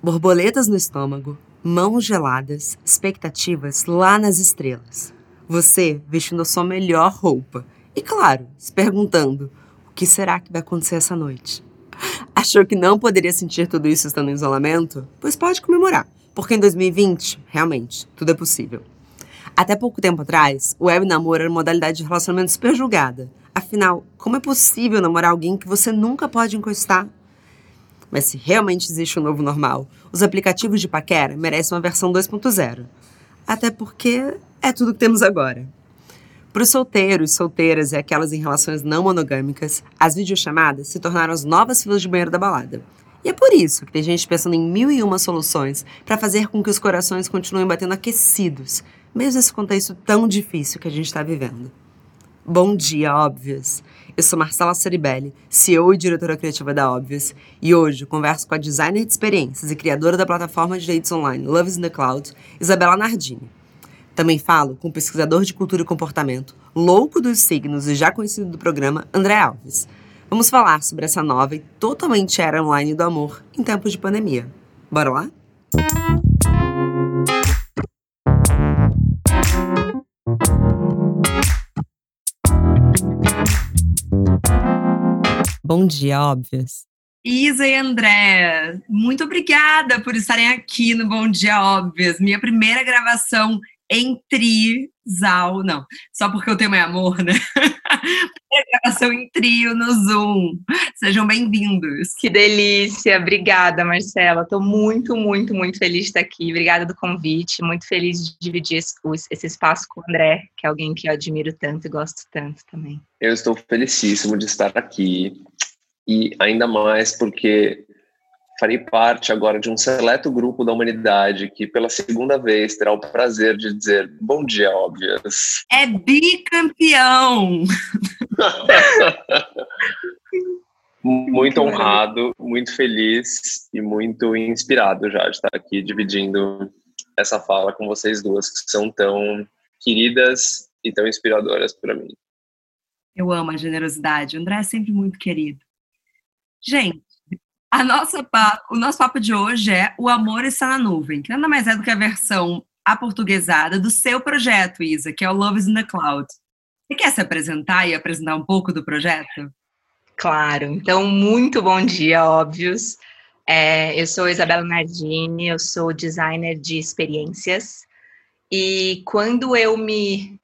Borboletas no estômago, mãos geladas, expectativas lá nas estrelas. Você vestindo a sua melhor roupa. E claro, se perguntando: o que será que vai acontecer essa noite? Achou que não poderia sentir tudo isso estando em isolamento? Pois pode comemorar, porque em 2020, realmente, tudo é possível. Até pouco tempo atrás, o web namoro era uma modalidade de relacionamento super julgada. Afinal, como é possível namorar alguém que você nunca pode encostar? Mas se realmente existe um novo normal, os aplicativos de paquera merecem uma versão 2.0. Até porque é tudo que temos agora. Para os solteiros, solteiras e aquelas em relações não monogâmicas, as videochamadas se tornaram as novas filas de banheiro da balada. E é por isso que tem gente pensando em mil e uma soluções para fazer com que os corações continuem batendo aquecidos, mesmo nesse contexto tão difícil que a gente está vivendo. Bom dia, óbvias! Eu sou Marcela Soribelli, CEO e diretora criativa da Óbvias, e hoje converso com a designer de experiências e criadora da plataforma de dates online Loves in the Cloud, Isabela Nardini. Também falo com o pesquisador de cultura e comportamento, louco dos signos e já conhecido do programa, André Alves. Vamos falar sobre essa nova e totalmente era online do amor em tempos de pandemia. Bora lá? Bom dia, óbvias. Isa e André, muito obrigada por estarem aqui no Bom Dia Óbvias. Minha primeira gravação em trisal, não, só porque o tema é amor, né? primeira gravação em trio no Zoom. Sejam bem-vindos. Que delícia, obrigada, Marcela. Estou muito, muito, muito feliz de estar aqui. Obrigada do convite, muito feliz de dividir esse, esse espaço com o André, que é alguém que eu admiro tanto e gosto tanto também. Eu estou felicíssimo de estar aqui e ainda mais porque farei parte agora de um seleto grupo da humanidade que pela segunda vez terá o prazer de dizer bom dia, óbvias. É bicampeão! muito honrado, muito feliz e muito inspirado já de estar aqui dividindo essa fala com vocês duas, que são tão queridas e tão inspiradoras para mim. Eu amo a generosidade. O André é sempre muito querido. Gente, a nossa o nosso papo de hoje é O Amor Está na Nuvem, que nada mais é do que a versão aportuguesada do seu projeto, Isa, que é o Love is in the Cloud. Você quer se apresentar e apresentar um pouco do projeto? Claro, então, muito bom dia, óbvios. É, eu sou Isabela Nardini, eu sou designer de experiências. E quando eu me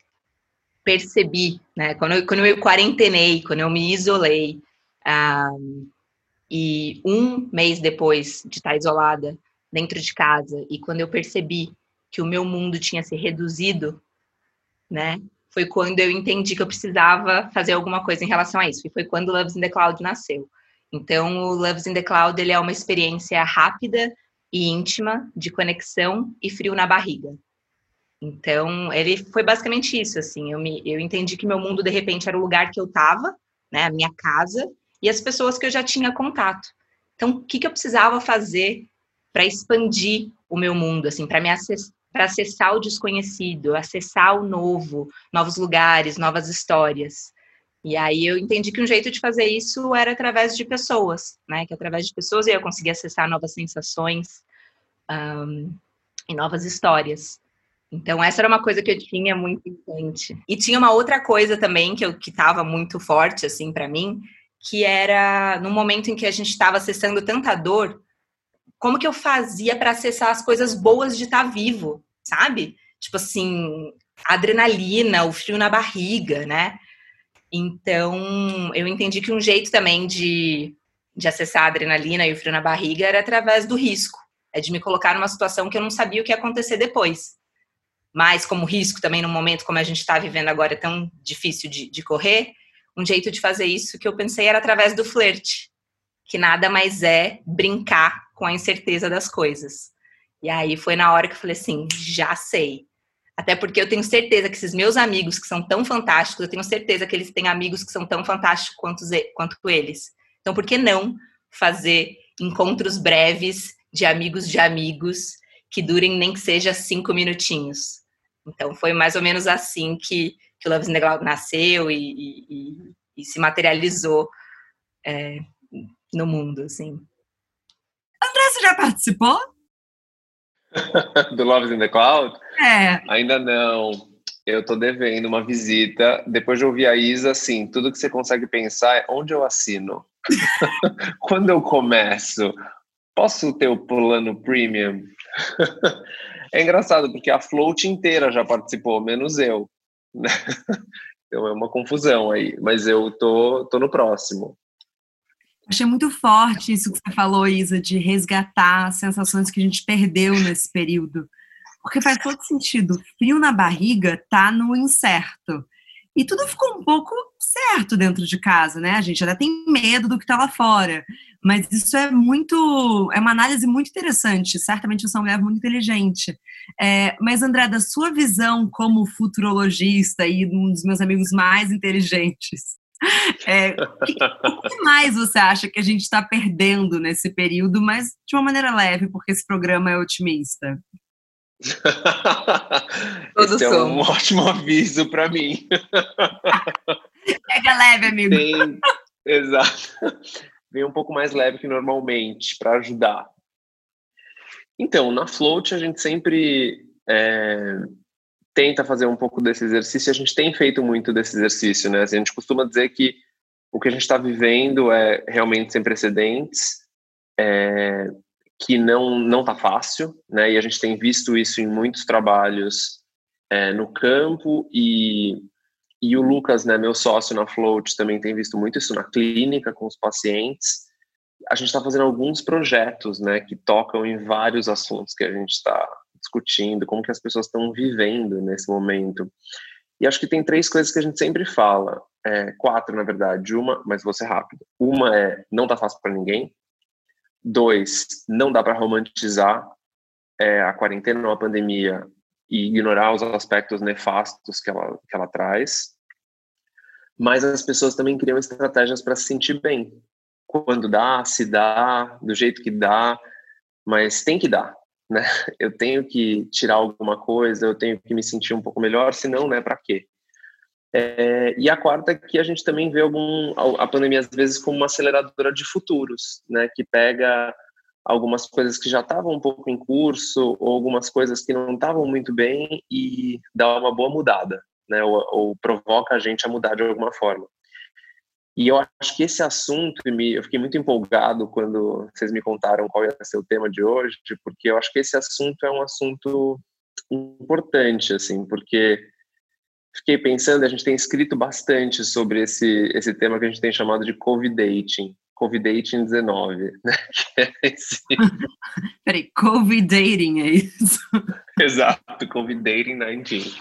percebi, né, quando eu, quando eu quarentenei, quando eu me isolei, um, e um mês depois de estar isolada dentro de casa, e quando eu percebi que o meu mundo tinha se reduzido, né? Foi quando eu entendi que eu precisava fazer alguma coisa em relação a isso. E foi quando o Loves in the Cloud nasceu. Então, o Loves in the Cloud ele é uma experiência rápida e íntima de conexão e frio na barriga. Então, ele foi basicamente isso, assim, eu, me, eu entendi que meu mundo, de repente, era o lugar que eu estava, né, a minha casa, e as pessoas que eu já tinha contato. Então, o que, que eu precisava fazer para expandir o meu mundo, assim, para me acessar, para acessar o desconhecido, acessar o novo, novos lugares, novas histórias. E aí eu entendi que um jeito de fazer isso era através de pessoas, né? Que através de pessoas eu ia conseguir acessar novas sensações um, e novas histórias. Então essa era uma coisa que eu tinha muito em mente. E tinha uma outra coisa também que eu que estava muito forte assim para mim, que era no momento em que a gente estava acessando tanta dor, como que eu fazia para acessar as coisas boas de estar tá vivo, sabe? Tipo assim, adrenalina, o frio na barriga, né? Então, eu entendi que um jeito também de, de acessar a adrenalina e o frio na barriga era através do risco. É de me colocar numa situação que eu não sabia o que ia acontecer depois. Mas, como risco também, num momento como a gente está vivendo agora, é tão difícil de, de correr, um jeito de fazer isso que eu pensei era através do flerte, que nada mais é brincar com a incerteza das coisas. E aí foi na hora que eu falei assim, já sei. Até porque eu tenho certeza que esses meus amigos que são tão fantásticos, eu tenho certeza que eles têm amigos que são tão fantásticos quanto, quanto eles. Então, por que não fazer encontros breves de amigos de amigos que durem nem que seja cinco minutinhos? Então, foi mais ou menos assim que, que o Love in the Cloud nasceu e, e, e se materializou é, no mundo, assim. André, você já participou? Do Loves in the Cloud? É. Ainda não. Eu tô devendo uma visita. Depois de ouvir a Isa, assim, tudo que você consegue pensar é onde eu assino? Quando eu começo? Posso ter o plano premium? é engraçado, porque a Float inteira já participou, menos eu. Então é uma confusão aí, mas eu tô, tô no próximo. Achei muito forte isso que você falou, Isa, de resgatar as sensações que a gente perdeu nesse período. Porque faz todo sentido. Frio na barriga tá no incerto. E tudo ficou um pouco certo dentro de casa, né? A gente ainda tem medo do que tá lá fora. Mas isso é muito. É uma análise muito interessante. Certamente você é uma mulher muito inteligente. É, mas, André, da sua visão como futurologista e um dos meus amigos mais inteligentes, é, o que mais você acha que a gente está perdendo nesse período, mas de uma maneira leve, porque esse programa é otimista? Todos Esse é um ótimo aviso para mim. Pega leve, amigo. Tem, exato. Vem um pouco mais leve que normalmente para ajudar. Então, na float a gente sempre é, tenta fazer um pouco desse exercício. A gente tem feito muito desse exercício, né? Assim, a gente costuma dizer que o que a gente está vivendo é realmente sem precedentes. É, que não não está fácil, né? E a gente tem visto isso em muitos trabalhos é, no campo e e o Lucas, né, meu sócio na Float, também tem visto muito isso na clínica com os pacientes. A gente está fazendo alguns projetos, né, que tocam em vários assuntos que a gente está discutindo, como que as pessoas estão vivendo nesse momento. E acho que tem três coisas que a gente sempre fala, é, quatro na verdade. Uma, mas vou ser rápido. Uma é não tá fácil para ninguém. Dois, não dá para romantizar é, a quarentena ou a pandemia e ignorar os aspectos nefastos que ela, que ela traz. Mas as pessoas também criam estratégias para se sentir bem. Quando dá, se dá, do jeito que dá, mas tem que dar, né? Eu tenho que tirar alguma coisa, eu tenho que me sentir um pouco melhor, senão, né, para quê? É, e a quarta é que a gente também vê algum, a pandemia às vezes como uma aceleradora de futuros, né, que pega algumas coisas que já estavam um pouco em curso ou algumas coisas que não estavam muito bem e dá uma boa mudada, né, ou, ou provoca a gente a mudar de alguma forma. E eu acho que esse assunto, eu fiquei muito empolgado quando vocês me contaram qual ia ser o tema de hoje, porque eu acho que esse assunto é um assunto importante, assim, porque fiquei pensando, a gente tem escrito bastante sobre esse, esse tema que a gente tem chamado de COVID-dating, COVID-dating 19, né? É esse... Peraí, COVID-dating é isso? Exato, COVID-dating 19.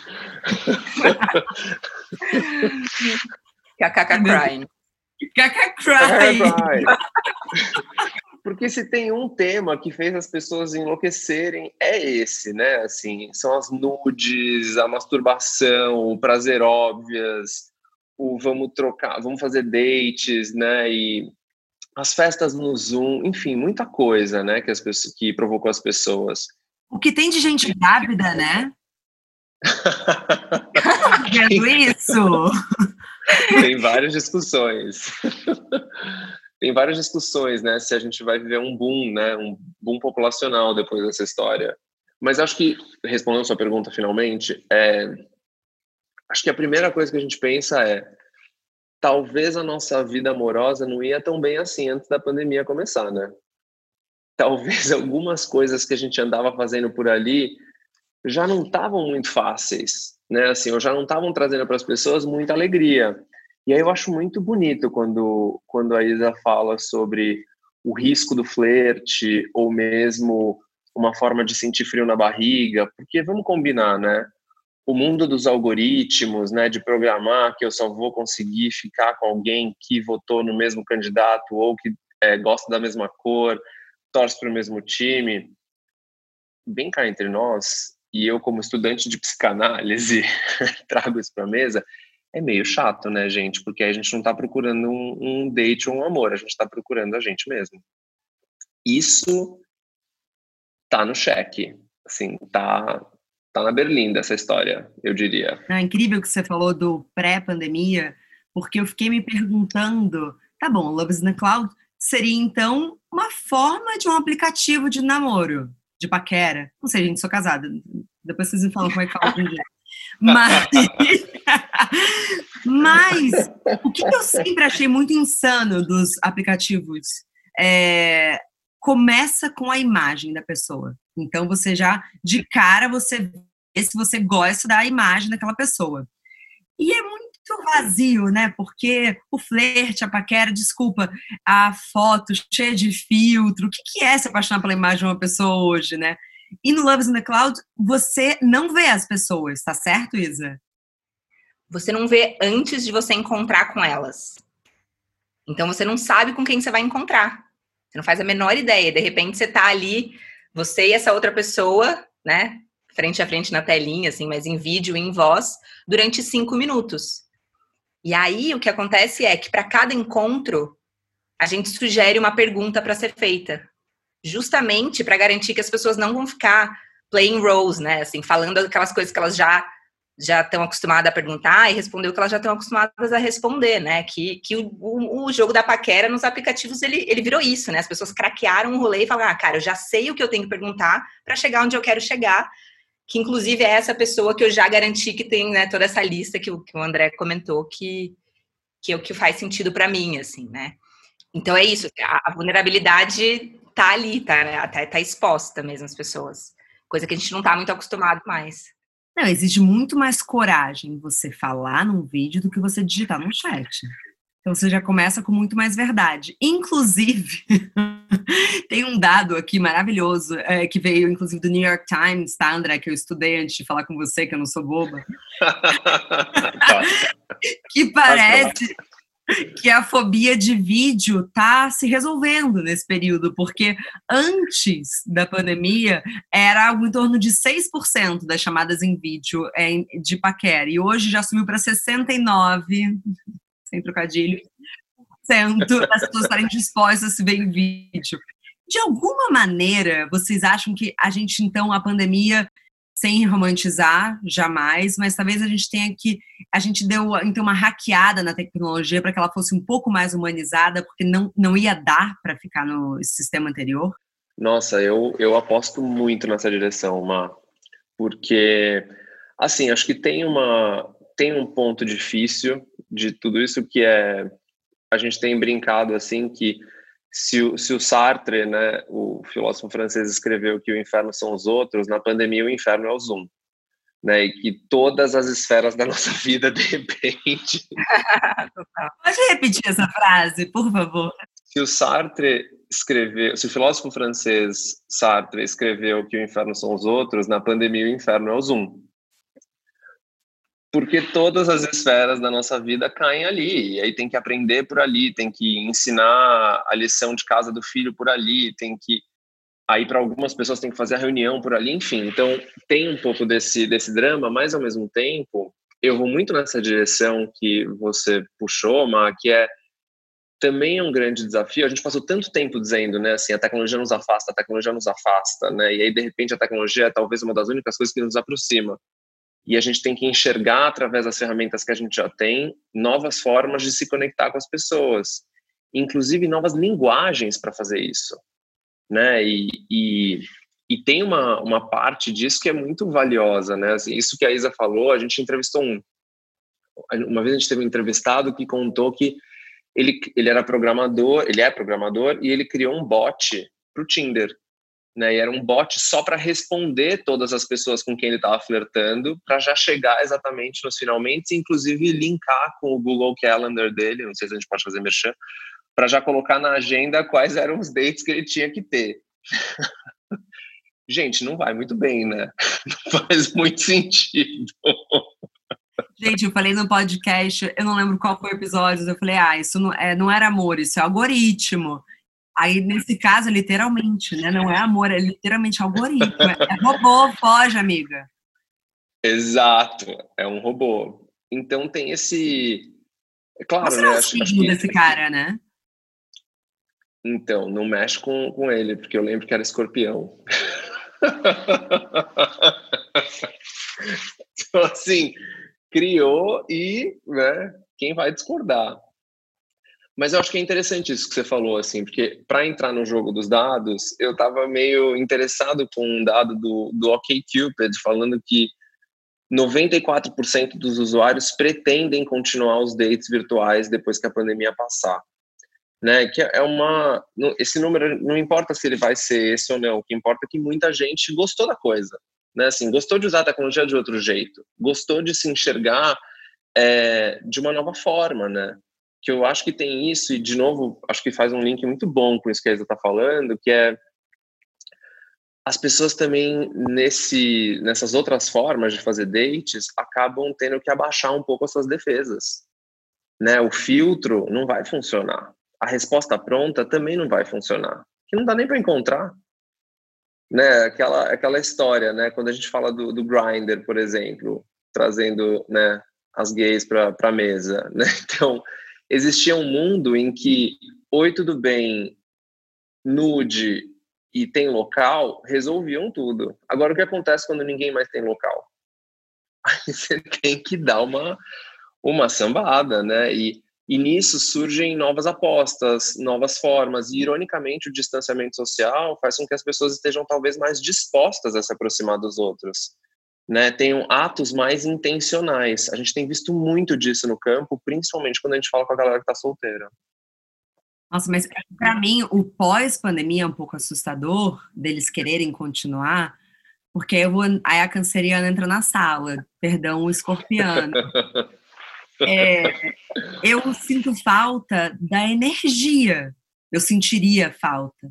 KKK crying. KKK crying. Porque se tem um tema que fez as pessoas enlouquecerem, é esse, né? Assim, são as nudes, a masturbação, o prazer óbvias, o vamos trocar, vamos fazer dates, né? E as festas no Zoom, enfim, muita coisa, né? Que as pessoas que provocou as pessoas. O que tem de gente grávida, né? Vendo isso? Tem várias discussões tem várias discussões, né, se a gente vai viver um boom, né, um boom populacional depois dessa história. Mas acho que, respondendo a sua pergunta finalmente, é, acho que a primeira coisa que a gente pensa é talvez a nossa vida amorosa não ia tão bem assim antes da pandemia começar, né? Talvez algumas coisas que a gente andava fazendo por ali já não estavam muito fáceis, né? Assim, ou já não estavam trazendo para as pessoas muita alegria. E aí eu acho muito bonito quando, quando a Isa fala sobre o risco do flerte ou mesmo uma forma de sentir frio na barriga, porque vamos combinar, né? O mundo dos algoritmos, né, de programar que eu só vou conseguir ficar com alguém que votou no mesmo candidato ou que é, gosta da mesma cor, torce para o mesmo time. Bem cá entre nós, e eu como estudante de psicanálise trago isso para a mesa, é meio chato, né, gente? Porque a gente não está procurando um, um, date ou um amor, a gente está procurando a gente mesmo. Isso tá no cheque, assim, tá, tá na berlinda essa história, eu diria. É incrível que você falou do pré-pandemia, porque eu fiquei me perguntando, tá bom, Love is in the Cloud seria então uma forma de um aplicativo de namoro, de paquera. Não sei, gente, sou casada. Depois vocês me falam como é que fala. Mas, mas o que eu sempre achei muito insano dos aplicativos é, começa com a imagem da pessoa. Então você já de cara você vê se você gosta da imagem daquela pessoa. E é muito vazio, né? Porque o flerte, a paquera, desculpa, a foto cheia de filtro. O que, que é se apaixonar pela imagem de uma pessoa hoje, né? E no Loves in the Cloud, você não vê as pessoas, tá certo, Isa? Você não vê antes de você encontrar com elas. Então você não sabe com quem você vai encontrar. Você não faz a menor ideia. De repente você tá ali, você e essa outra pessoa, né? Frente a frente na telinha, assim, mas em vídeo e em voz, durante cinco minutos. E aí o que acontece é que para cada encontro, a gente sugere uma pergunta para ser feita justamente para garantir que as pessoas não vão ficar playing roles, né? Assim, falando aquelas coisas que elas já já estão acostumadas a perguntar e responder o que elas já estão acostumadas a responder, né? Que, que o, o, o, jogo da paquera nos aplicativos ele, ele virou isso, né? As pessoas craquearam o rolê e falaram, ah, cara, eu já sei o que eu tenho que perguntar para chegar onde eu quero chegar. Que inclusive é essa pessoa que eu já garanti que tem né, toda essa lista que o, que o André comentou que, que é o que faz sentido para mim, assim, né? Então é isso, a, a vulnerabilidade tá ali, tá, né? Até tá exposta mesmo as pessoas. Coisa que a gente não tá muito acostumado mais. Não, exige muito mais coragem você falar num vídeo do que você digitar num chat. Então você já começa com muito mais verdade. Inclusive, tem um dado aqui maravilhoso é, que veio, inclusive, do New York Times, tá, André? Que eu estudei antes de falar com você, que eu não sou boba. tá. que parece que a fobia de vídeo está se resolvendo nesse período, porque antes da pandemia era algo em torno de 6% das chamadas em vídeo é, de paquera, e hoje já subiu para 69%, sem trocadilho, das pessoas estarem dispostas a se ver em vídeo. De alguma maneira, vocês acham que a gente, então, a pandemia sem romantizar jamais, mas talvez a gente tenha que a gente deu então uma hackeada na tecnologia para que ela fosse um pouco mais humanizada, porque não, não ia dar para ficar no sistema anterior. Nossa, eu, eu aposto muito nessa direção, uma porque assim, acho que tem uma tem um ponto difícil de tudo isso que é a gente tem brincado assim que se o, se o Sartre, né, o filósofo francês, escreveu que o inferno são os outros, na pandemia o inferno é o Zoom. Né, e que todas as esferas da nossa vida, de repente. Pode repetir essa frase, por favor? Se o Sartre escreveu, se o filósofo francês Sartre escreveu que o inferno são os outros, na pandemia o inferno é o Zoom porque todas as esferas da nossa vida caem ali, e aí tem que aprender por ali, tem que ensinar a lição de casa do filho por ali, tem que aí para algumas pessoas tem que fazer a reunião por ali, enfim. Então, tem um pouco desse desse drama, mas ao mesmo tempo, eu vou muito nessa direção que você puxou, mas que é também é um grande desafio. A gente passou tanto tempo dizendo, né, assim, a tecnologia nos afasta, a tecnologia nos afasta, né? E aí de repente a tecnologia é talvez uma das únicas coisas que nos aproxima e a gente tem que enxergar através das ferramentas que a gente já tem novas formas de se conectar com as pessoas, inclusive novas linguagens para fazer isso, né? E, e, e, tem uma, uma parte disso que é muito valiosa, né? Assim, isso que a Isa falou, a gente entrevistou um, uma vez a gente teve um entrevistado que contou que ele, ele era programador, ele é programador e ele criou um bot para o Tinder né? E era um bot só para responder todas as pessoas com quem ele estava flertando, para já chegar exatamente nos finalmente, inclusive linkar com o Google Calendar dele, não sei se a gente pode fazer merchan, para já colocar na agenda quais eram os dates que ele tinha que ter. gente, não vai muito bem, né? Não faz muito sentido. Gente, eu falei no podcast, eu não lembro qual foi o episódio, eu falei, ah, isso não, é, não era amor, isso é algoritmo. Aí, nesse caso, literalmente, né? Não é amor, é literalmente algoritmo. É robô, foge, amiga. Exato, é um robô. Então tem esse. É claro, será né? o signo desse cara, né? Então, não mexe com, com ele, porque eu lembro que era escorpião. então, assim, criou e, né, quem vai discordar? Mas eu acho que é interessante isso que você falou, assim, porque para entrar no jogo dos dados, eu estava meio interessado com um dado do, do OkCupid falando que 94% dos usuários pretendem continuar os dates virtuais depois que a pandemia passar. Né, que é uma esse número não importa se ele vai ser esse ou não, o que importa é que muita gente gostou da coisa, né? Assim, gostou de usar a tecnologia de outro jeito, gostou de se enxergar é, de uma nova forma, né? Que eu acho que tem isso e de novo acho que faz um link muito bom com isso que a Isa está falando, que é as pessoas também nesse nessas outras formas de fazer dates acabam tendo que abaixar um pouco as suas defesas, né? O filtro não vai funcionar, a resposta pronta também não vai funcionar, que não dá nem para encontrar, né? Aquela aquela história, né? Quando a gente fala do, do grinder, por exemplo, trazendo, né? As gays para a mesa, né? Então existia um mundo em que oi tudo bem, nude e tem local, resolviam tudo. Agora, o que acontece quando ninguém mais tem local? Aí você tem que dar uma, uma sambada, né? E, e nisso surgem novas apostas, novas formas. E, ironicamente, o distanciamento social faz com que as pessoas estejam talvez mais dispostas a se aproximar dos outros. Né, tenham atos mais intencionais. A gente tem visto muito disso no campo, principalmente quando a gente fala com a galera que está solteira. Nossa, mas para mim o pós-pandemia é um pouco assustador deles quererem continuar, porque eu vou, aí a canceriana entra na sala, perdão, o escorpiano. É, eu sinto falta da energia, eu sentiria falta.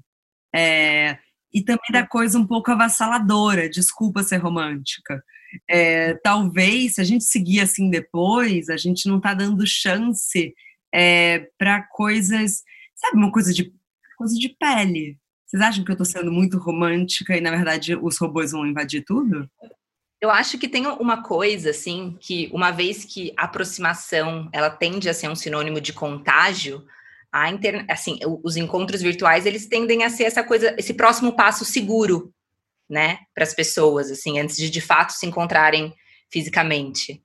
É, e também da coisa um pouco avassaladora, desculpa ser romântica. É, talvez, se a gente seguir assim depois, a gente não está dando chance é, para coisas sabe, uma coisa de, coisa de pele. Vocês acham que eu tô sendo muito romântica e, na verdade, os robôs vão invadir tudo? Eu acho que tem uma coisa, assim, que uma vez que a aproximação, ela tende a ser um sinônimo de contágio, a inter... assim, os encontros virtuais, eles tendem a ser essa coisa, esse próximo passo seguro, né, para as pessoas, assim, antes de de fato se encontrarem fisicamente.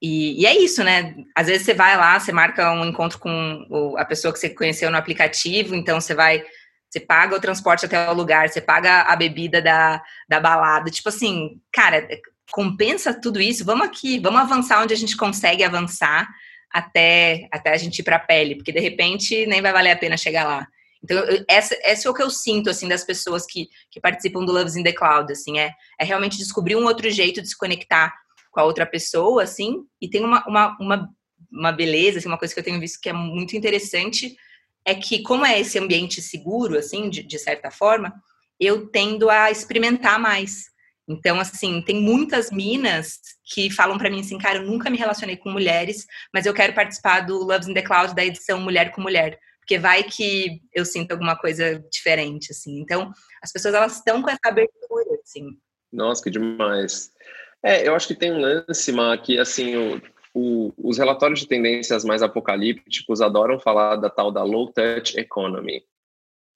E, e, é isso, né? Às vezes você vai lá, você marca um encontro com a pessoa que você conheceu no aplicativo, então você vai, você paga o transporte até o lugar, você paga a bebida da, da balada. Tipo assim, cara, compensa tudo isso? Vamos aqui, vamos avançar onde a gente consegue avançar até, até a gente ir para a pele, porque de repente nem vai valer a pena chegar lá. Então, eu, essa, essa é o que eu sinto, assim, das pessoas que, que participam do Loves in the Cloud, assim, é, é realmente descobrir um outro jeito de se conectar com a outra pessoa, assim, e tem uma, uma, uma, uma beleza, assim, uma coisa que eu tenho visto que é muito interessante, é que como é esse ambiente seguro, assim, de, de certa forma, eu tendo a experimentar mais. Então, assim, tem muitas minas que falam para mim assim, cara, eu nunca me relacionei com mulheres, mas eu quero participar do Loves in the Cloud da edição Mulher com Mulher, porque vai que eu sinto alguma coisa diferente, assim. Então, as pessoas elas estão com essa abertura, assim. Nossa, que demais. É, eu acho que tem um lance, Má, que assim, o, o, os relatórios de tendências mais apocalípticos adoram falar da tal da low touch economy,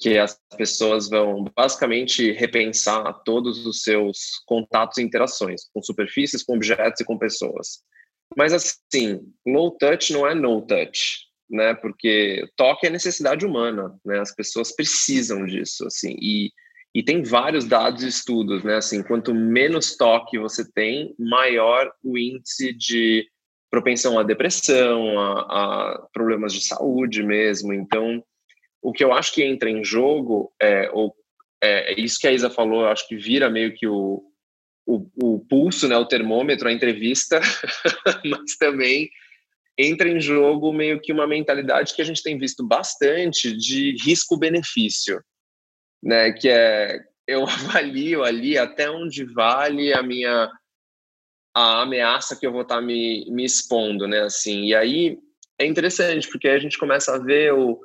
que as pessoas vão basicamente repensar todos os seus contatos e interações com superfícies, com objetos e com pessoas. Mas assim, low touch não é no touch, né? Porque toque é necessidade humana, né? As pessoas precisam disso, assim. E e tem vários dados e estudos, né? Assim, quanto menos toque você tem, maior o índice de propensão à depressão, a, a problemas de saúde mesmo. Então, o que eu acho que entra em jogo é, ou, é, é isso que a Isa falou, acho que vira meio que o, o, o pulso, né, o termômetro, a entrevista, mas também entra em jogo meio que uma mentalidade que a gente tem visto bastante de risco-benefício né? Que é eu avalio ali até onde vale a minha a ameaça que eu vou estar tá me, me expondo, né? Assim, e aí é interessante porque a gente começa a ver o,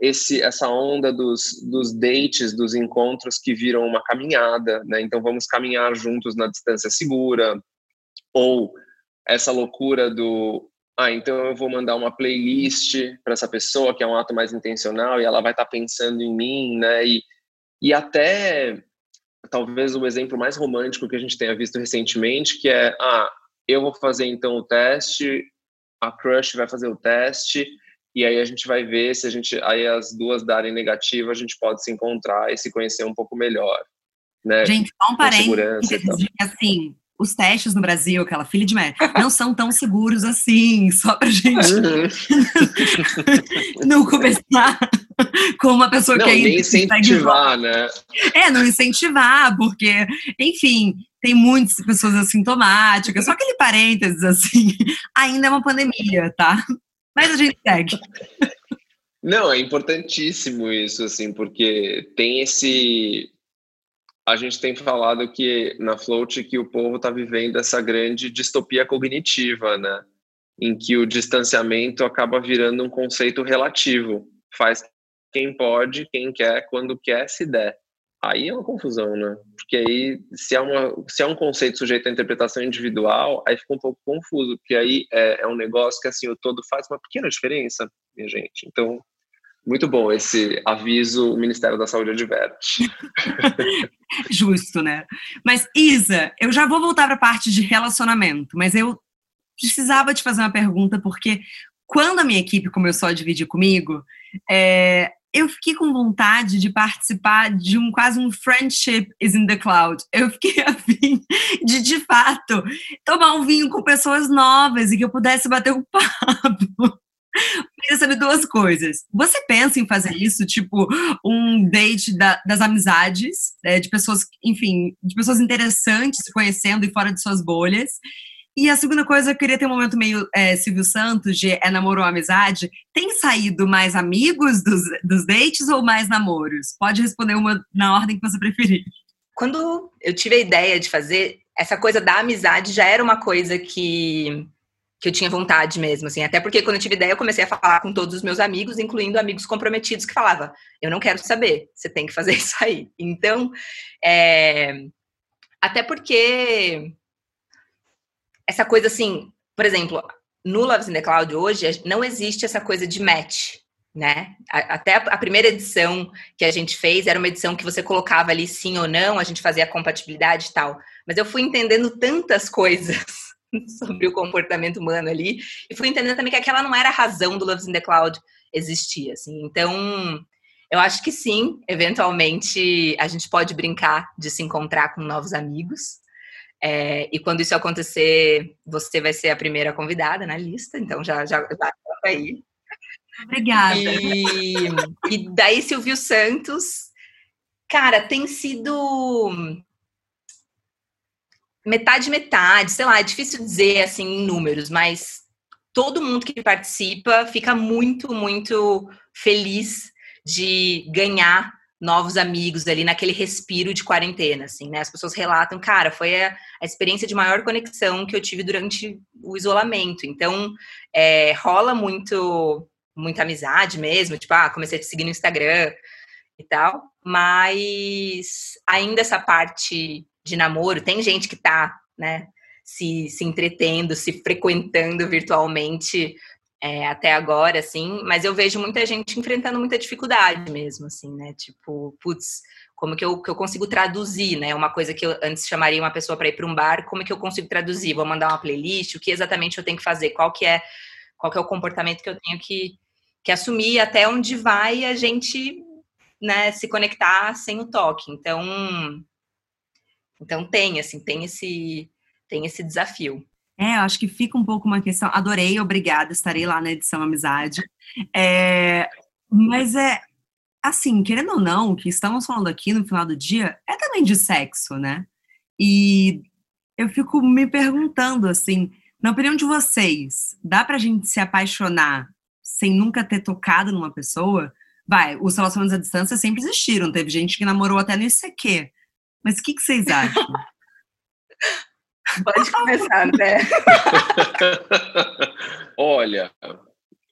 esse essa onda dos, dos dates, dos encontros que viram uma caminhada, né? Então vamos caminhar juntos na distância segura ou essa loucura do ah, então eu vou mandar uma playlist para essa pessoa que é um ato mais intencional e ela vai estar tá pensando em mim, né? E, e até, talvez, o exemplo mais romântico que a gente tenha visto recentemente, que é, ah, eu vou fazer então o teste, a crush vai fazer o teste, e aí a gente vai ver se a gente aí as duas darem negativa, a gente pode se encontrar e se conhecer um pouco melhor, né? Gente, só um parênteses, assim, os testes no Brasil, aquela filha de mãe, não são tão seguros assim, só pra gente uhum. não começar com uma pessoa não, que ainda nem incentivar, né? É, não incentivar, porque, enfim, tem muitas pessoas assintomáticas, só aquele parênteses assim, ainda é uma pandemia, tá? Mas a gente segue. Não, é importantíssimo isso, assim, porque tem esse a gente tem falado que na Float que o povo está vivendo essa grande distopia cognitiva, né? Em que o distanciamento acaba virando um conceito relativo. Faz quem pode, quem quer, quando quer, se der. Aí é uma confusão, né? Porque aí, se é, uma, se é um conceito sujeito à interpretação individual, aí fica um pouco confuso, porque aí é, é um negócio que, assim, o todo faz uma pequena diferença, minha gente. Então, muito bom esse aviso, o Ministério da Saúde adverte. Justo, né? Mas, Isa, eu já vou voltar para a parte de relacionamento, mas eu precisava te fazer uma pergunta, porque quando a minha equipe começou a dividir comigo, é, eu fiquei com vontade de participar de um quase um friendship is in the cloud. Eu fiquei afim de, de fato, tomar um vinho com pessoas novas e que eu pudesse bater um papo. Queria saber duas coisas. Você pensa em fazer isso, tipo, um date da, das amizades, é, de pessoas, enfim, de pessoas interessantes se conhecendo e fora de suas bolhas? E a segunda coisa, eu queria ter um momento meio é, Silvio Santos, de é namoro ou amizade. Tem saído mais amigos dos, dos dates ou mais namoros? Pode responder uma na ordem que você preferir. Quando eu tive a ideia de fazer, essa coisa da amizade já era uma coisa que que eu tinha vontade mesmo, assim, até porque quando eu tive ideia eu comecei a falar com todos os meus amigos, incluindo amigos comprometidos que falava, eu não quero saber, você tem que fazer isso aí. Então, é, até porque essa coisa assim, por exemplo, no Loves in the Cloud hoje não existe essa coisa de match, né? Até a primeira edição que a gente fez era uma edição que você colocava ali sim ou não, a gente fazia a compatibilidade e tal. Mas eu fui entendendo tantas coisas sobre o comportamento humano ali. E fui entendendo também que aquela não era a razão do Loves in the Cloud existir, assim. Então, eu acho que sim, eventualmente a gente pode brincar de se encontrar com novos amigos. É, e quando isso acontecer, você vai ser a primeira convidada na lista, então já já, já aí. Obrigada. E, e daí, Silvio Santos, cara, tem sido metade, metade, sei lá, é difícil dizer assim em números, mas todo mundo que participa fica muito, muito feliz de ganhar novos amigos ali naquele respiro de quarentena, assim, né? As pessoas relatam, cara, foi a, a experiência de maior conexão que eu tive durante o isolamento. Então, é, rola muito, muita amizade mesmo, tipo, ah, comecei a te seguir no Instagram e tal, mas ainda essa parte de namoro, tem gente que tá, né, se, se entretendo, se frequentando virtualmente é, até agora, assim, mas eu vejo muita gente enfrentando muita dificuldade mesmo, assim, né, tipo, putz, como que eu, que eu consigo traduzir, né, uma coisa que eu antes chamaria uma pessoa para ir para um bar, como que eu consigo traduzir? Vou mandar uma playlist, o que exatamente eu tenho que fazer? Qual que é, qual que é o comportamento que eu tenho que, que assumir? Até onde vai a gente, né, se conectar sem o toque? Então, então tem, assim, tem esse, tem esse desafio. É, eu acho que fica um pouco uma questão. Adorei, obrigada, estarei lá na edição Amizade. É, mas é assim, querendo ou não, o que estamos falando aqui no final do dia é também de sexo, né? E eu fico me perguntando assim, na opinião de vocês, dá pra gente se apaixonar sem nunca ter tocado numa pessoa? Vai, os relacionamentos à distância sempre existiram. Teve gente que namorou até no ICQ. Mas o que, que vocês acham? Pode começar, né? Olha,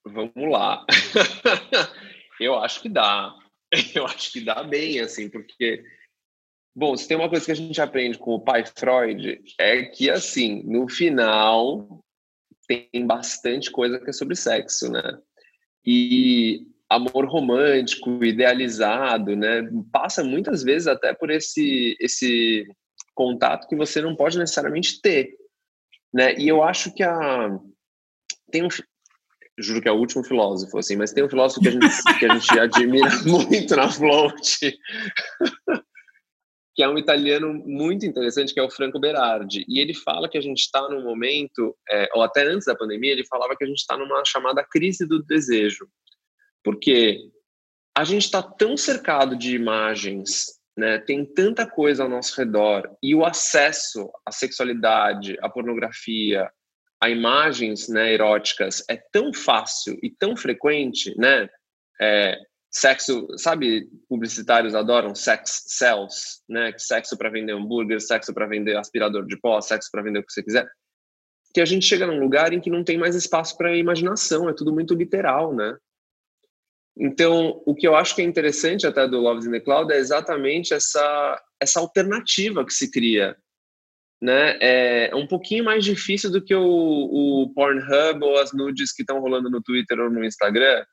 vamos lá. Eu acho que dá. Eu acho que dá bem, assim, porque Bom, se tem uma coisa que a gente aprende com o pai Freud, é que, assim, no final, tem bastante coisa que é sobre sexo, né? E amor romântico, idealizado, né? Passa muitas vezes até por esse esse contato que você não pode necessariamente ter, né? E eu acho que a tem um juro que é o último filósofo, assim, mas tem um filósofo que a gente, que a gente admira muito na Float, que é um italiano muito interessante, que é o Franco Berardi. E ele fala que a gente está num momento, é, ou até antes da pandemia, ele falava que a gente está numa chamada crise do desejo. Porque a gente está tão cercado de imagens, né, tem tanta coisa ao nosso redor, e o acesso à sexualidade, à pornografia, a imagens né, eróticas é tão fácil e tão frequente, né? É, sexo, sabe, publicitários adoram sex sells, né? Sexo para vender hambúrguer, sexo para vender aspirador de pó, sexo para vender o que você quiser. Que a gente chega num lugar em que não tem mais espaço para imaginação, é tudo muito literal, né? Então, o que eu acho que é interessante até do Loves in the Cloud é exatamente essa essa alternativa que se cria, né? É, é um pouquinho mais difícil do que o, o Pornhub ou as nudes que estão rolando no Twitter ou no Instagram,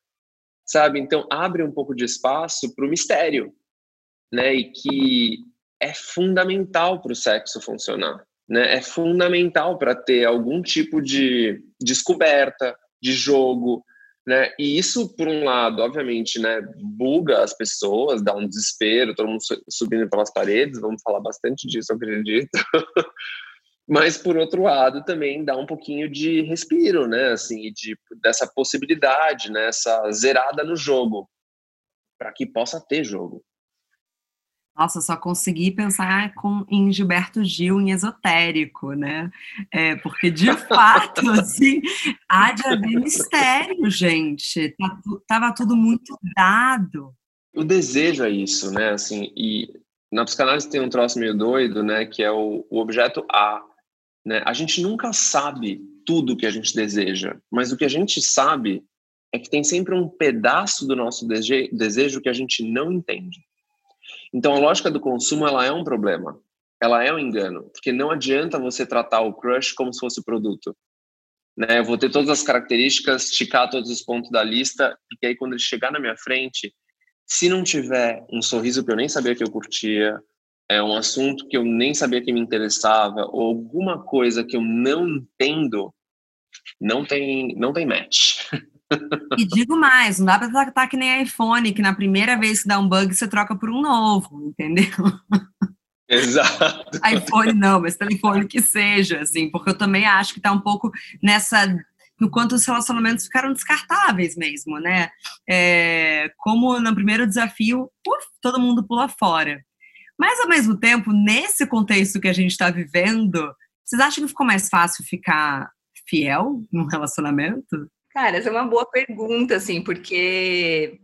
sabe? Então abre um pouco de espaço para o mistério, né? E que é fundamental para o sexo funcionar, né? É fundamental para ter algum tipo de descoberta, de jogo, né? E isso, por um lado, obviamente, né, buga as pessoas, dá um desespero, todo mundo subindo pelas paredes, vamos falar bastante disso, eu acredito. Mas, por outro lado, também dá um pouquinho de respiro, né? Assim, de, dessa possibilidade, né? Essa zerada no jogo, para que possa ter jogo. Nossa, só consegui pensar com, em Gilberto Gil em esotérico, né? É, porque, de fato, assim, há de haver mistério, gente. Tá tava tudo muito dado. O desejo é isso, né? Assim, e na psicanálise tem um troço meio doido, né? Que é o, o objeto A. Né? A gente nunca sabe tudo que a gente deseja, mas o que a gente sabe é que tem sempre um pedaço do nosso desejo que a gente não entende. Então a lógica do consumo ela é um problema, ela é um engano, porque não adianta você tratar o crush como se fosse produto. Né? Eu vou ter todas as características, esticar todos os pontos da lista, porque aí quando ele chegar na minha frente, se não tiver um sorriso que eu nem sabia que eu curtia, é um assunto que eu nem sabia que me interessava, ou alguma coisa que eu não entendo, não tem, não tem match. E digo mais, não dá para tratar que nem iPhone, que na primeira vez que dá um bug você troca por um novo, entendeu? Exato. iPhone não, mas telefone que seja, assim, porque eu também acho que está um pouco nessa no quanto os relacionamentos ficaram descartáveis mesmo, né? É, como no primeiro desafio, uf, todo mundo pula fora. Mas, ao mesmo tempo, nesse contexto que a gente está vivendo, vocês acham que ficou mais fácil ficar fiel num relacionamento? Cara, essa é uma boa pergunta, assim, porque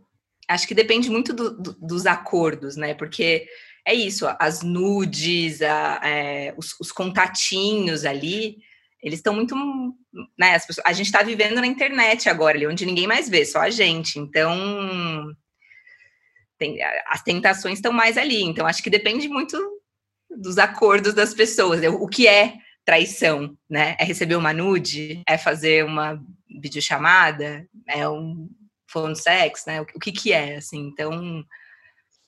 acho que depende muito do, do, dos acordos, né? Porque é isso, as nudes, a, é, os, os, contatinhos ali, eles estão muito. Né, pessoas, a gente está vivendo na internet agora, ali, onde ninguém mais vê, só a gente. Então, tem, as tentações estão mais ali. Então, acho que depende muito dos acordos das pessoas. O que é traição, né? É receber uma nude? É fazer uma videochamada? É um phone sex, né? O que que é, assim? Então,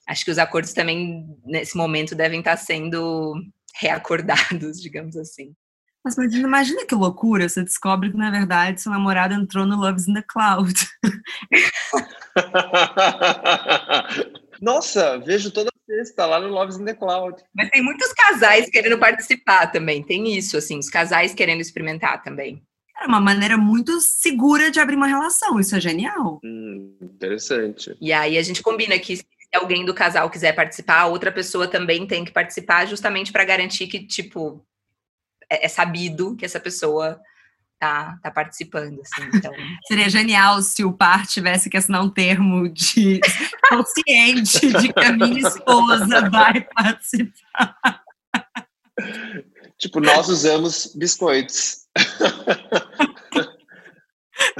acho que os acordos também, nesse momento, devem estar sendo reacordados, digamos assim. Mas imagina, imagina que loucura, você descobre que, na verdade, seu namorado entrou no Loves in the Cloud. Nossa, vejo toda sexta lá no Loves in the Cloud. Mas tem muitos casais querendo participar também, tem isso, assim, os casais querendo experimentar também. É uma maneira muito segura de abrir uma relação, isso é genial. Hum, interessante. E aí a gente combina que se alguém do casal quiser participar, a outra pessoa também tem que participar, justamente para garantir que, tipo, é, é, sabido que essa pessoa tá, tá participando. Assim, então... Seria genial se o par tivesse que assinar um termo de consciente de que a minha esposa vai participar. Tipo, nós usamos biscoitos.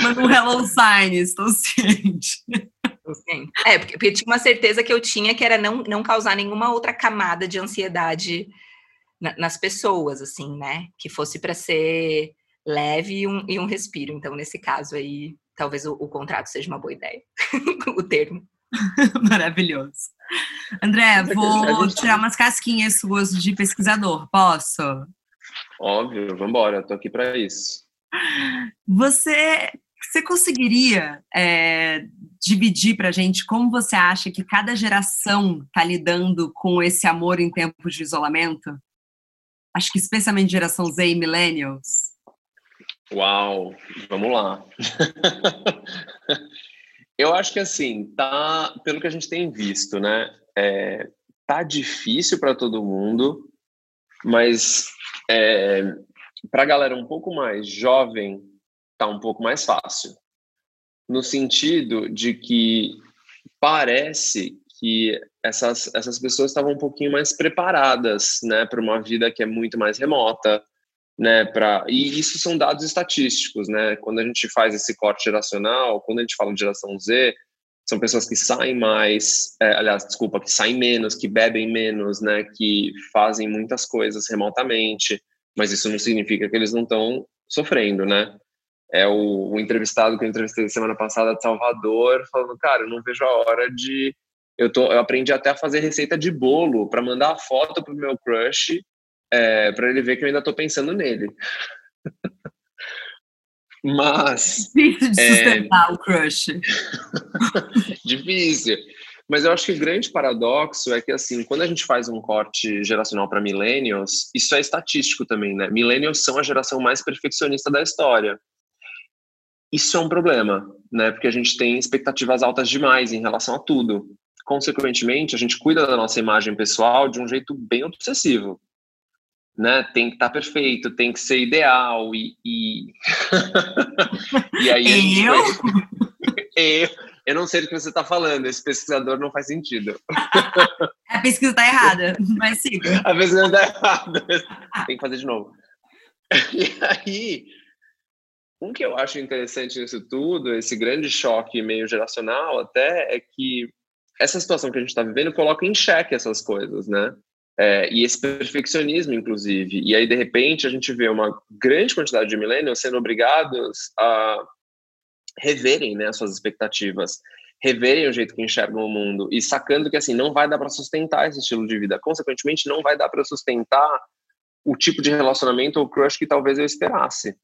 Manda um hello sign, estou ciente. É, porque, porque tinha uma certeza que eu tinha que era não, não causar nenhuma outra camada de ansiedade nas pessoas, assim, né? Que fosse para ser leve e um, e um, respiro. Então, nesse caso aí, talvez o, o contrato seja uma boa ideia, o termo. Maravilhoso. André, vou tirar umas casquinhas suas de pesquisador, posso? Óbvio, vamos embora, tô aqui para isso. Você você conseguiria é, dividir para a gente como você acha que cada geração está lidando com esse amor em tempos de isolamento? Acho que especialmente geração Z e millennials. Uau, vamos lá. Eu acho que assim, tá, pelo que a gente tem visto, né? É, tá difícil para todo mundo, mas é, para a galera um pouco mais jovem, tá um pouco mais fácil. No sentido de que parece que essas, essas pessoas estavam um pouquinho mais preparadas, né, para uma vida que é muito mais remota, né, para e isso são dados estatísticos, né? Quando a gente faz esse corte geracional, quando a gente fala de geração Z, são pessoas que saem mais, é, aliás, desculpa, que saem menos, que bebem menos, né, que fazem muitas coisas remotamente, mas isso não significa que eles não estão sofrendo, né? É o, o entrevistado que eu entrevistei semana passada de Salvador, falando, cara, eu não vejo a hora de eu, tô, eu aprendi até a fazer receita de bolo para mandar a foto pro meu crush é, para ele ver que eu ainda estou pensando nele. Mas. Difícil de sustentar é... o crush. Difícil. Mas eu acho que o grande paradoxo é que, assim, quando a gente faz um corte geracional para millennials, isso é estatístico também, né? Millennials são a geração mais perfeccionista da história. Isso é um problema, né? Porque a gente tem expectativas altas demais em relação a tudo. Consequentemente, a gente cuida da nossa imagem pessoal de um jeito bem obsessivo né? Tem que estar tá perfeito, tem que ser ideal e e, e aí a gente eu? eu eu não sei do que você está falando. Esse pesquisador não faz sentido. A pesquisa está errada, mas siga. A pesquisa está errada. Tem que fazer de novo. E aí, um que eu acho interessante nisso tudo, esse grande choque meio geracional até, é que essa situação que a gente está vivendo coloca em xeque essas coisas, né? É, e esse perfeccionismo, inclusive. E aí, de repente, a gente vê uma grande quantidade de millennials sendo obrigados a reverem né, as suas expectativas, reverem o jeito que enxergam o mundo e sacando que, assim, não vai dar para sustentar esse estilo de vida. Consequentemente, não vai dar para sustentar o tipo de relacionamento ou crush que talvez eu esperasse.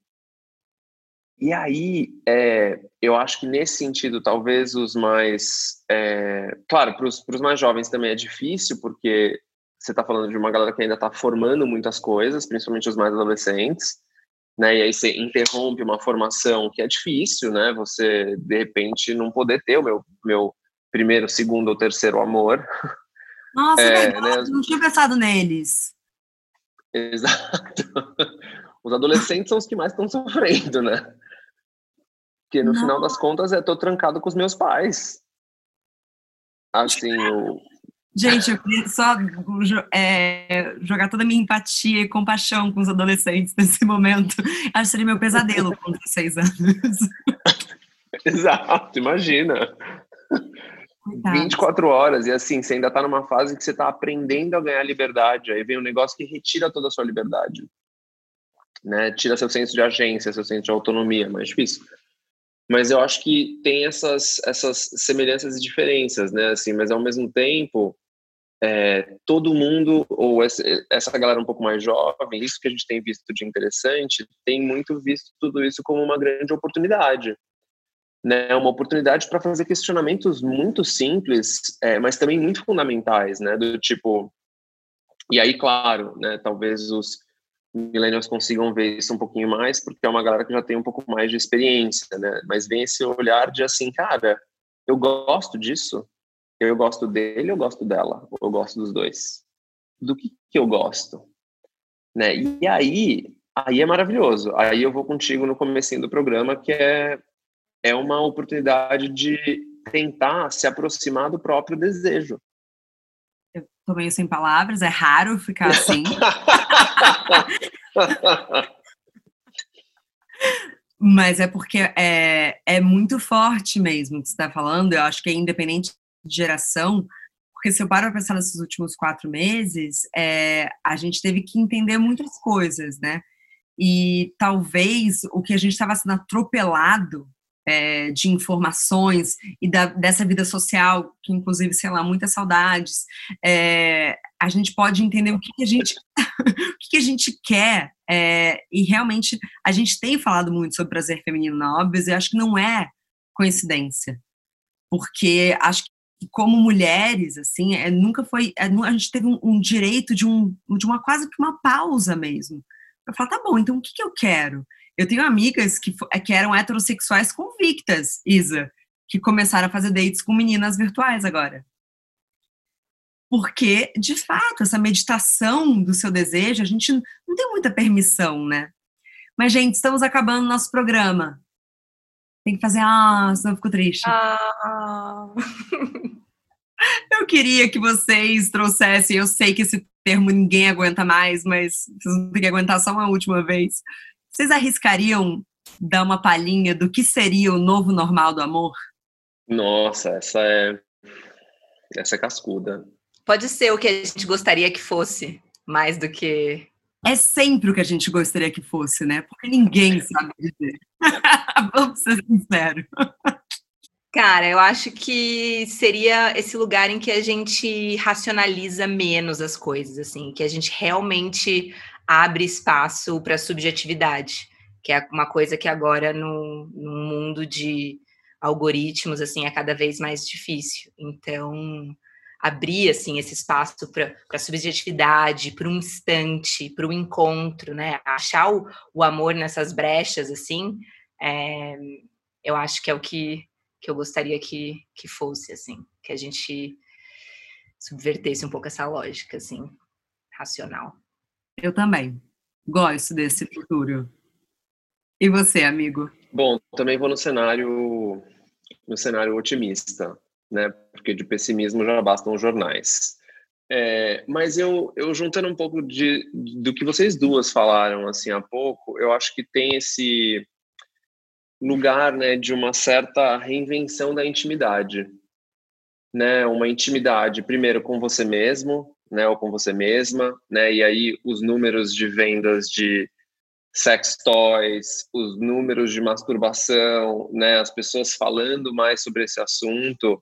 E aí, é, eu acho que nesse sentido, talvez os mais. É, claro, para os mais jovens também é difícil, porque você está falando de uma galera que ainda está formando muitas coisas, principalmente os mais adolescentes, né? E aí você interrompe uma formação que é difícil, né? Você de repente não poder ter o meu meu primeiro, segundo ou terceiro amor. Nossa, é, né? não tinha pensado neles. Exato. Os adolescentes são os que mais estão sofrendo, né? Porque no não. final das contas eu tô trancado com os meus pais. Assim, o, Gente, eu queria só é, jogar toda a minha empatia e compaixão com os adolescentes nesse momento. Acho que seria meu pesadelo com 16 anos. Exato, imagina. Coitado. 24 horas, e assim, você ainda tá numa fase que você tá aprendendo a ganhar liberdade, aí vem um negócio que retira toda a sua liberdade. Né? Tira seu senso de agência, seu senso de autonomia, mais difícil. Mas eu acho que tem essas, essas semelhanças e diferenças, né? Assim, mas ao mesmo tempo, é, todo mundo, ou essa, galera um pouco mais jovem, isso que a gente tem visto de interessante, tem muito visto tudo isso como uma grande oportunidade. Né, uma oportunidade para fazer questionamentos muito simples, é, mas também muito fundamentais, né, do tipo, e aí, claro, né, talvez os millennials consigam ver isso um pouquinho mais, porque é uma galera que já tem um pouco mais de experiência, né, mas vem esse olhar de assim, cara, eu gosto disso, eu gosto dele, eu gosto dela, eu gosto dos dois. Do que, que eu gosto? Né? E aí, aí é maravilhoso. Aí eu vou contigo no comecinho do programa, que é, é uma oportunidade de tentar se aproximar do próprio desejo. Eu tô meio sem palavras, é raro ficar assim. Mas é porque é, é muito forte mesmo que você está falando. Eu acho que é independente de geração, porque se eu paro para pensar nesses últimos quatro meses, é, a gente teve que entender muitas coisas, né? E talvez o que a gente estava sendo atropelado é, de informações e da, dessa vida social, que inclusive, sei lá, muitas saudades, é, a gente pode entender o que, que a gente. o que, que a gente quer. É, e realmente a gente tem falado muito sobre prazer feminino na Óbvios e acho que não é coincidência. Porque acho que como mulheres, assim, é, nunca foi. É, a gente teve um, um, direito de, um, de uma quase que uma pausa mesmo. Para falar, tá bom, então o que, que eu quero? Eu tenho amigas que, que eram heterossexuais convictas, Isa, que começaram a fazer dates com meninas virtuais agora. Porque, de fato, essa meditação do seu desejo, a gente não tem muita permissão, né? Mas, gente, estamos acabando nosso programa. Tem que fazer, ah, senão eu fico triste. Ah. Eu queria que vocês trouxessem, eu sei que esse termo ninguém aguenta mais, mas vocês vão ter que aguentar só uma última vez. Vocês arriscariam dar uma palhinha do que seria o novo normal do amor? Nossa, essa é essa é cascuda. Pode ser o que a gente gostaria que fosse, mais do que é sempre o que a gente gostaria que fosse, né? Porque ninguém sabe dizer. Vamos ser sinceros. Cara, eu acho que seria esse lugar em que a gente racionaliza menos as coisas, assim, que a gente realmente abre espaço para subjetividade, que é uma coisa que agora no, no mundo de algoritmos assim é cada vez mais difícil. Então, abrir assim esse espaço para a subjetividade, para um instante, para o encontro, né? Achar o, o, amor nessas brechas assim, é, eu acho que é o que, que eu gostaria que, que fosse assim, que a gente subvertesse um pouco essa lógica assim racional. Eu também gosto desse futuro. E você, amigo? Bom, também vou no cenário no cenário otimista né? Porque de pessimismo já bastam os jornais. É, mas eu, eu juntando um pouco de, do que vocês duas falaram assim há pouco, eu acho que tem esse lugar, né, de uma certa reinvenção da intimidade, né? Uma intimidade primeiro com você mesmo, né, ou com você mesma, né? E aí os números de vendas de sex toys, os números de masturbação, né, as pessoas falando mais sobre esse assunto,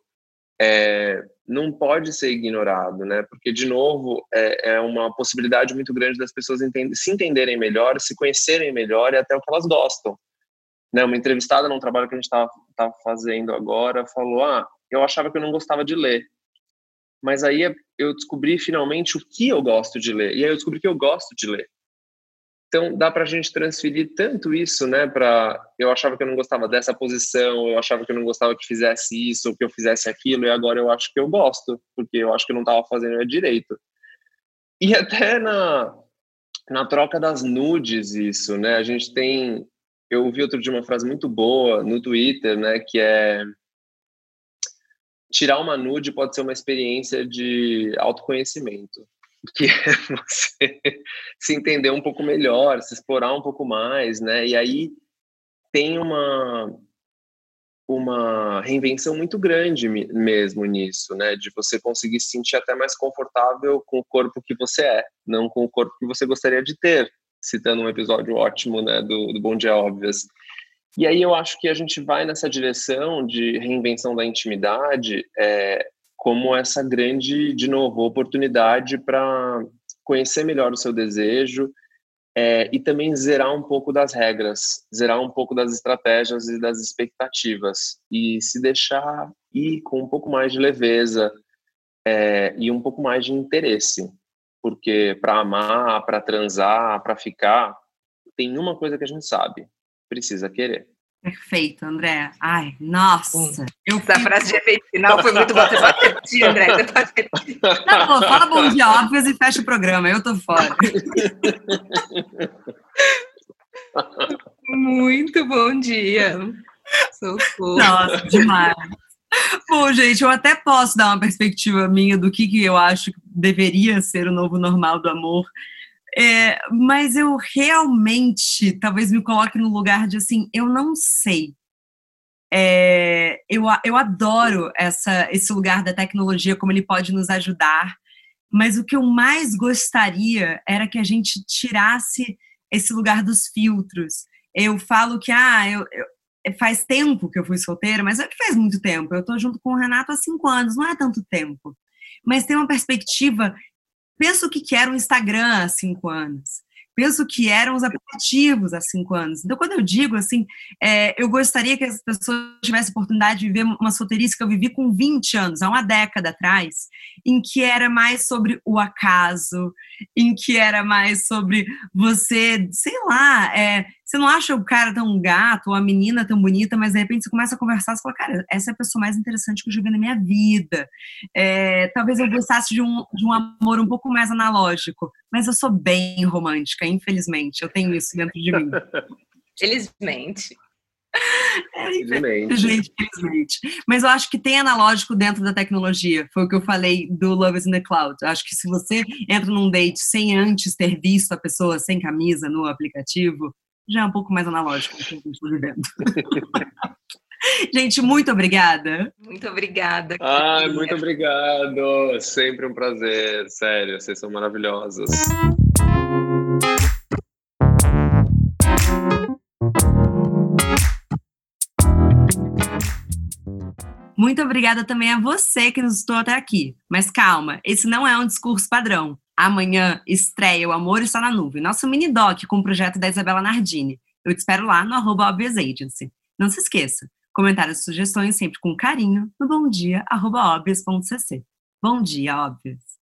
é, não pode ser ignorado, né? Porque, de novo, é, é uma possibilidade muito grande das pessoas entend se entenderem melhor, se conhecerem melhor e até o que elas gostam. Né? Uma entrevistada num trabalho que a gente estava fazendo agora falou: Ah, eu achava que eu não gostava de ler. Mas aí eu descobri finalmente o que eu gosto de ler. E aí eu descobri que eu gosto de ler. Então, dá para a gente transferir tanto isso, né? Para eu achava que eu não gostava dessa posição, eu achava que eu não gostava que fizesse isso, ou que eu fizesse aquilo, e agora eu acho que eu gosto, porque eu acho que eu não estava fazendo direito. E até na, na troca das nudes, isso, né? A gente tem. Eu ouvi outro dia uma frase muito boa no Twitter, né? Que é. Tirar uma nude pode ser uma experiência de autoconhecimento que é você se entender um pouco melhor, se explorar um pouco mais, né? E aí tem uma uma reinvenção muito grande mesmo nisso, né? De você conseguir se sentir até mais confortável com o corpo que você é, não com o corpo que você gostaria de ter, citando um episódio ótimo, né, do, do Bom Dia Óbvias. E aí eu acho que a gente vai nessa direção de reinvenção da intimidade, é, como essa grande, de novo, oportunidade para conhecer melhor o seu desejo é, e também zerar um pouco das regras, zerar um pouco das estratégias e das expectativas e se deixar ir com um pouco mais de leveza é, e um pouco mais de interesse, porque para amar, para transar, para ficar, tem uma coisa que a gente sabe: precisa querer. Perfeito, André. Ai, nossa. Hum. Eu Essa frase de efeito final foi muito boa. Você pode repetir, André. Você pode repetir. Não, pô, fala bom dia, óbvios, e fecha o programa. Eu tô fora. Muito bom dia. Socorro. Nossa, demais. Bom, gente, eu até posso dar uma perspectiva minha do que, que eu acho que deveria ser o novo normal do amor é, mas eu realmente, talvez me coloque no lugar de assim, eu não sei. É, eu, eu adoro essa, esse lugar da tecnologia, como ele pode nos ajudar, mas o que eu mais gostaria era que a gente tirasse esse lugar dos filtros. Eu falo que, ah, eu, eu faz tempo que eu fui solteira, mas é que faz muito tempo. Eu estou junto com o Renato há cinco anos, não é tanto tempo. Mas tem uma perspectiva Pensa o que, era o Instagram há cinco anos penso que eram os aplicativos há cinco anos. Então, quando eu digo assim, é, eu gostaria que as pessoas tivessem oportunidade de viver uma solteirice que eu vivi com 20 anos, há uma década atrás, em que era mais sobre o acaso, em que era mais sobre você, sei lá, é, você não acha o cara tão gato ou a menina tão bonita, mas de repente você começa a conversar e fala, cara, essa é a pessoa mais interessante que eu já vi na minha vida. É, talvez eu gostasse de um, de um amor um pouco mais analógico, mas eu sou bem romântica, infelizmente. Eu tenho isso dentro de mim. Felizmente. É, infelizmente, infelizmente. Mas eu acho que tem analógico dentro da tecnologia. Foi o que eu falei do Love is in the Cloud. Eu acho que se você entra num date sem antes ter visto a pessoa sem camisa no aplicativo, já é um pouco mais analógico do que a gente está vivendo. Gente, muito obrigada. Muito obrigada. Ai, muito obrigado. Sempre um prazer. Sério, vocês são maravilhosos. Muito obrigada também a você que nos estou até aqui. Mas calma, esse não é um discurso padrão. Amanhã estreia O Amor Está na Nuvem, nosso mini doc com o projeto da Isabela Nardini. Eu te espero lá no arroba Agency. Não se esqueça, comentários e sugestões sempre com carinho no bomdia.obvious.cc. Bom dia, óbvios!